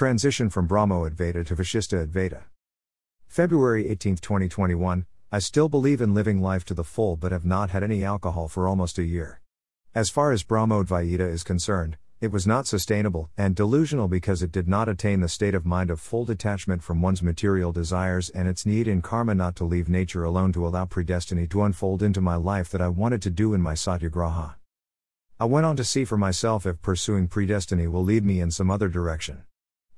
Transition from Brahmo Advaita to Vashista Advaita. February 18, 2021. I still believe in living life to the full but have not had any alcohol for almost a year. As far as Brahmodvaita is concerned, it was not sustainable and delusional because it did not attain the state of mind of full detachment from one's material desires and its need in karma not to leave nature alone to allow predestiny to unfold into my life that I wanted to do in my satyagraha. I went on to see for myself if pursuing predestiny will lead me in some other direction.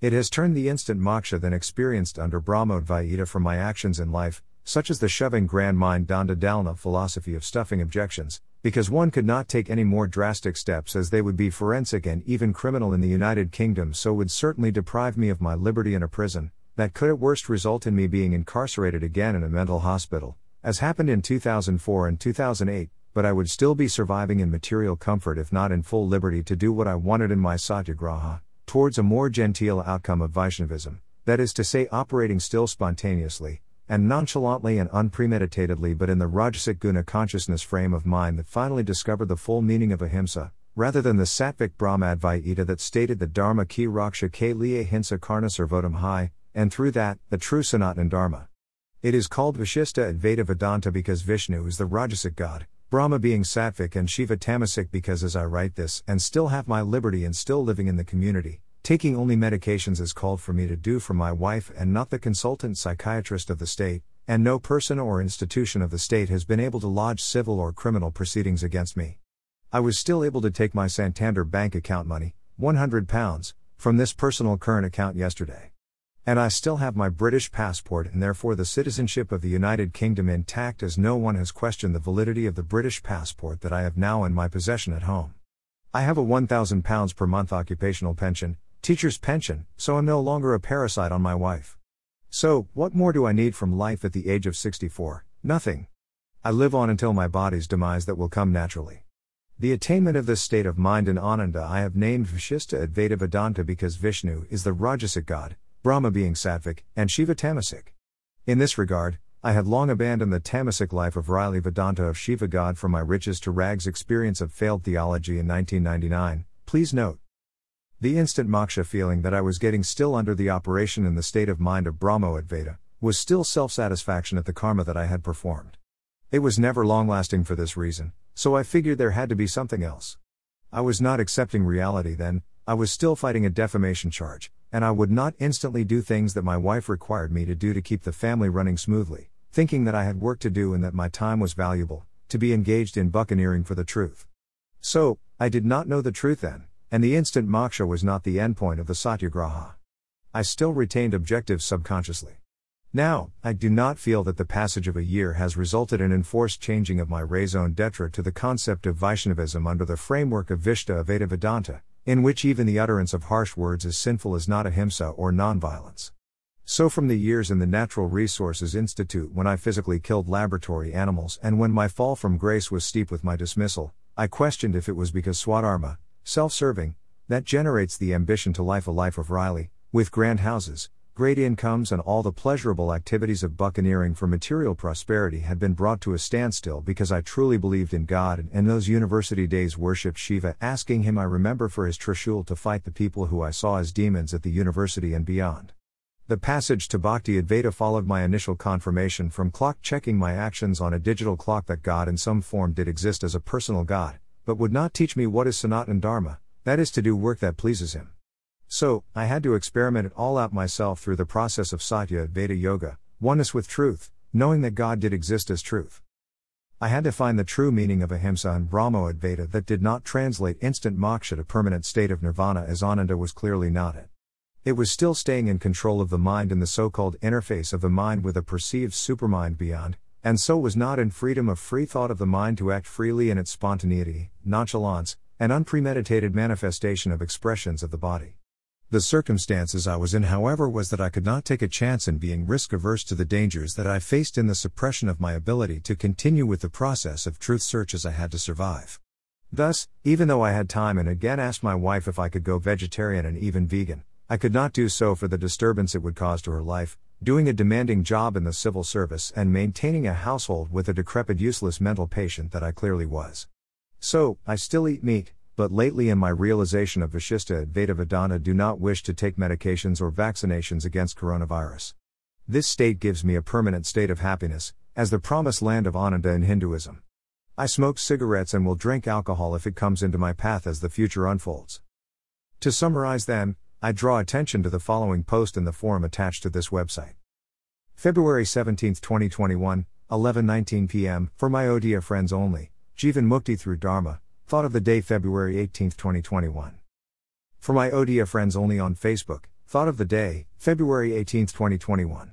It has turned the instant moksha then experienced under Brahmodvaita from my actions in life, such as the shoving grand mind Danda Dalna philosophy of stuffing objections, because one could not take any more drastic steps as they would be forensic and even criminal in the United Kingdom, so would certainly deprive me of my liberty in a prison, that could at worst result in me being incarcerated again in a mental hospital, as happened in 2004 and 2008, but I would still be surviving in material comfort if not in full liberty to do what I wanted in my satyagraha, towards a more genteel outcome of Vaishnavism, that is to say, operating still spontaneously, and nonchalantly and unpremeditatedly but in the Rajasic guna consciousness frame of mind that finally discovered the full meaning of ahimsa, rather than the Sattvic Brahmadvaita that stated the Dharma ki raksha ke liye hinsa karna sarvodam hai, and through that, the true Sanatan Dharma. It is called Vashista Advaita Vedanta because Vishnu is the Rajasic god, Brahma being Sattvic and Shiva Tamasic because as I write this and still have my liberty and still living in the community, Taking only medications is called for me to do for my wife and not the consultant psychiatrist of the state, and no person or institution of the state has been able to lodge civil or criminal proceedings against me. I was still able to take my Santander bank account money, £100, from this personal current account yesterday. And I still have my British passport and therefore the citizenship of the United Kingdom intact as no one has questioned the validity of the British passport that I have now in my possession at home. I have a £1,000 per month occupational pension, teacher's pension, so I'm no longer a parasite on my wife. So, what more do I need from life at the age of 64? Nothing. I live on until my body's demise that will come naturally. The attainment of this state of mind in Ananda I have named Vashista Advaita Vedanta because Vishnu is the Rajasic god, Brahma being Sattvic, and Shiva Tamasic. In this regard, I had long abandoned the Tamasic life of Riley Vedanta of Shiva God from my riches to rags experience of failed theology in 1999. Please note, the instant moksha feeling that I was getting still under the operation in the state of mind of Brahmo Advaita was still self satisfaction at the karma that I had performed. It was never long lasting for this reason, so I figured there had to be something else. I was not accepting reality then, I was still fighting a defamation charge, and I would not instantly do things that my wife required me to do to keep the family running smoothly, thinking that I had work to do and that my time was valuable, to be engaged in buccaneering for the truth. So, I did not know the truth then, and the instant moksha was not the endpoint of the satyagraha. I still retained objectives subconsciously. Now, I do not feel that the passage of a year has resulted in enforced changing of my raison d'etre to the concept of Vaishnavism under the framework of Vashista Advaita Vedanta, in which even the utterance of harsh words is sinful is not ahimsa or nonviolence. So, from the years in the Natural Resources Institute when I physically killed laboratory animals and when my fall from grace was steep with my dismissal, I questioned if it was because Swadharma, self serving, that generates the ambition to life a life of Riley, with grand houses, great incomes, and all the pleasurable activities of buccaneering for material prosperity had been brought to a standstill because I truly believed in God and in those university days worshipped Shiva, asking him I remember for his Trishul to fight the people who I saw as demons at the university and beyond. The passage to Bhakti Advaita followed my initial confirmation from clock checking my actions on a digital clock that God in some form did exist as a personal God, but would not teach me what is Sanatan Dharma, that is to do work that pleases him. So, I had to experiment it all out myself through the process of Satya Advaita Yoga, oneness with truth, knowing that God did exist as truth. I had to find the true meaning of ahimsa and Brahmo Advaita that did not translate instant moksha to permanent state of nirvana as Ananda was clearly not it. It was still staying in control of the mind in the so called interface of the mind with a perceived supermind beyond, and so was not in freedom of free thought of the mind to act freely in its spontaneity, nonchalance, and unpremeditated manifestation of expressions of the body. The circumstances I was in, however, was that I could not take a chance in being risk averse to the dangers that I faced in the suppression of my ability to continue with the process of truth search as I had to survive. Thus, even though I had time and again asked my wife if I could go vegetarian and even vegan, I could not do so for the disturbance it would cause to her life, doing a demanding job in the civil service and maintaining a household with a decrepit, useless mental patient that I clearly was. So, I still eat meat, but lately in my realization of Vashista Advaita Vedanta do not wish to take medications or vaccinations against coronavirus. This state gives me a permanent state of happiness, as the promised land of Ananda in Hinduism. I smoke cigarettes and will drink alcohol if it comes into my path as the future unfolds. To summarize, then, I draw attention to the following post in the forum attached to this website. February 17, 2021, 11:19 p.m. for my Odia friends only. Jivan Mukti through Dharma. Thought of the day February 18, 2021. For my dear friends only on Facebook. Thought of the day February 18, 2021.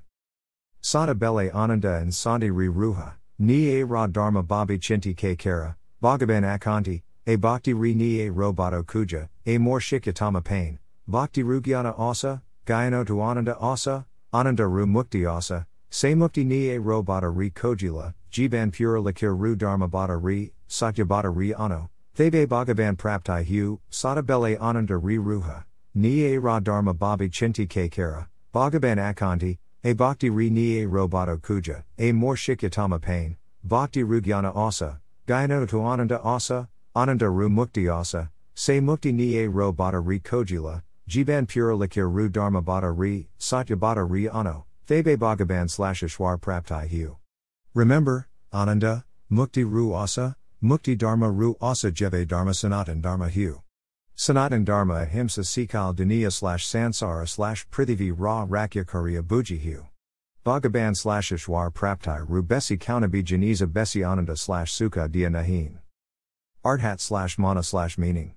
Sada Bele Ananda and Sandi Ri Ruha. Ni a ra dharma babi chinti ke kara, bhagavan akanti, a bhakti ri ni a robato kuja, a more shikyatama pain, bhakti rugyana asa, gayano tu ananda asa, ananda ru mukti asa, se mukti ni a robata ri kojila, jiban pura likir ru dharma bata ri, satya bata ri ano, thebe bhagavan praptai hu, sada bele ananda ri ruha, ni ra dharma babi chinti ke kara, bhagavan akanti, a bhakti ri ni a kuja, a more shikyatama pain, bhakti rugyana asa, gyano to ananda asa, ananda ru mukti asa, se mukti ni a ro bata ri kojila, jiban pura likir ru dharma bata ri, satya bata ri ano, thebe bhagavan slash ishwar praptai hu. Remember, ananda, mukti ru asa, mukti dharma ru asa jeve dharma sanatan dharma hu. Sanatan Dharma Ahimsa Sikal Duniya slash Sansara slash Prithivi Ra Rakya Karya Bujihu. Bhagaban slash Ishwar Praptai Rubesi Kaunabi Janiza Besi Ananda slash Sukha Dia Nahin. Arthat slash Mana slash meaning.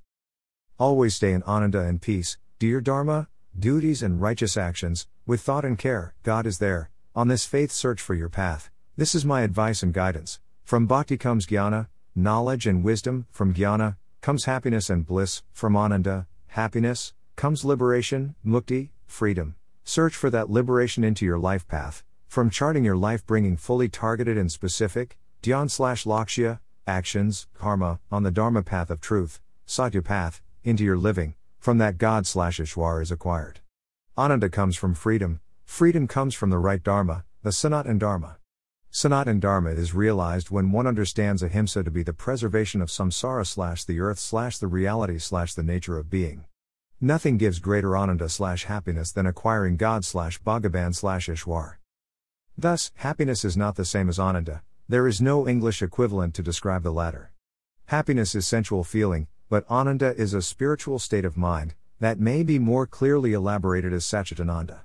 Always stay in Ananda and peace, your Dharma, duties and righteous actions, with thought and care, God is there, on this faith search for your path. This is my advice and guidance. From Bhakti comes Jnana, knowledge and wisdom, from Jnana, comes happiness and bliss, from Ananda, happiness, comes liberation, mukti, freedom. Search for that liberation into your life path, from charting your life bringing fully targeted and specific, dhyan slash lakshya, actions, karma, on the dharma path of truth, satya path, into your living, from that God slash Ishwar is acquired. Ananda comes from freedom, freedom comes from the right dharma, the Sanatan Dharma. Sanatan Dharma is realized when one understands ahimsa to be the preservation of samsara slash the earth slash the reality slash the nature of being. Nothing gives greater ananda slash happiness than acquiring God slash Bhagavan slash Ishwar. Thus, happiness is not the same as ananda, there is no English equivalent to describe the latter. Happiness is sensual feeling, but ananda is a spiritual state of mind, that may be more clearly elaborated as Satchitananda.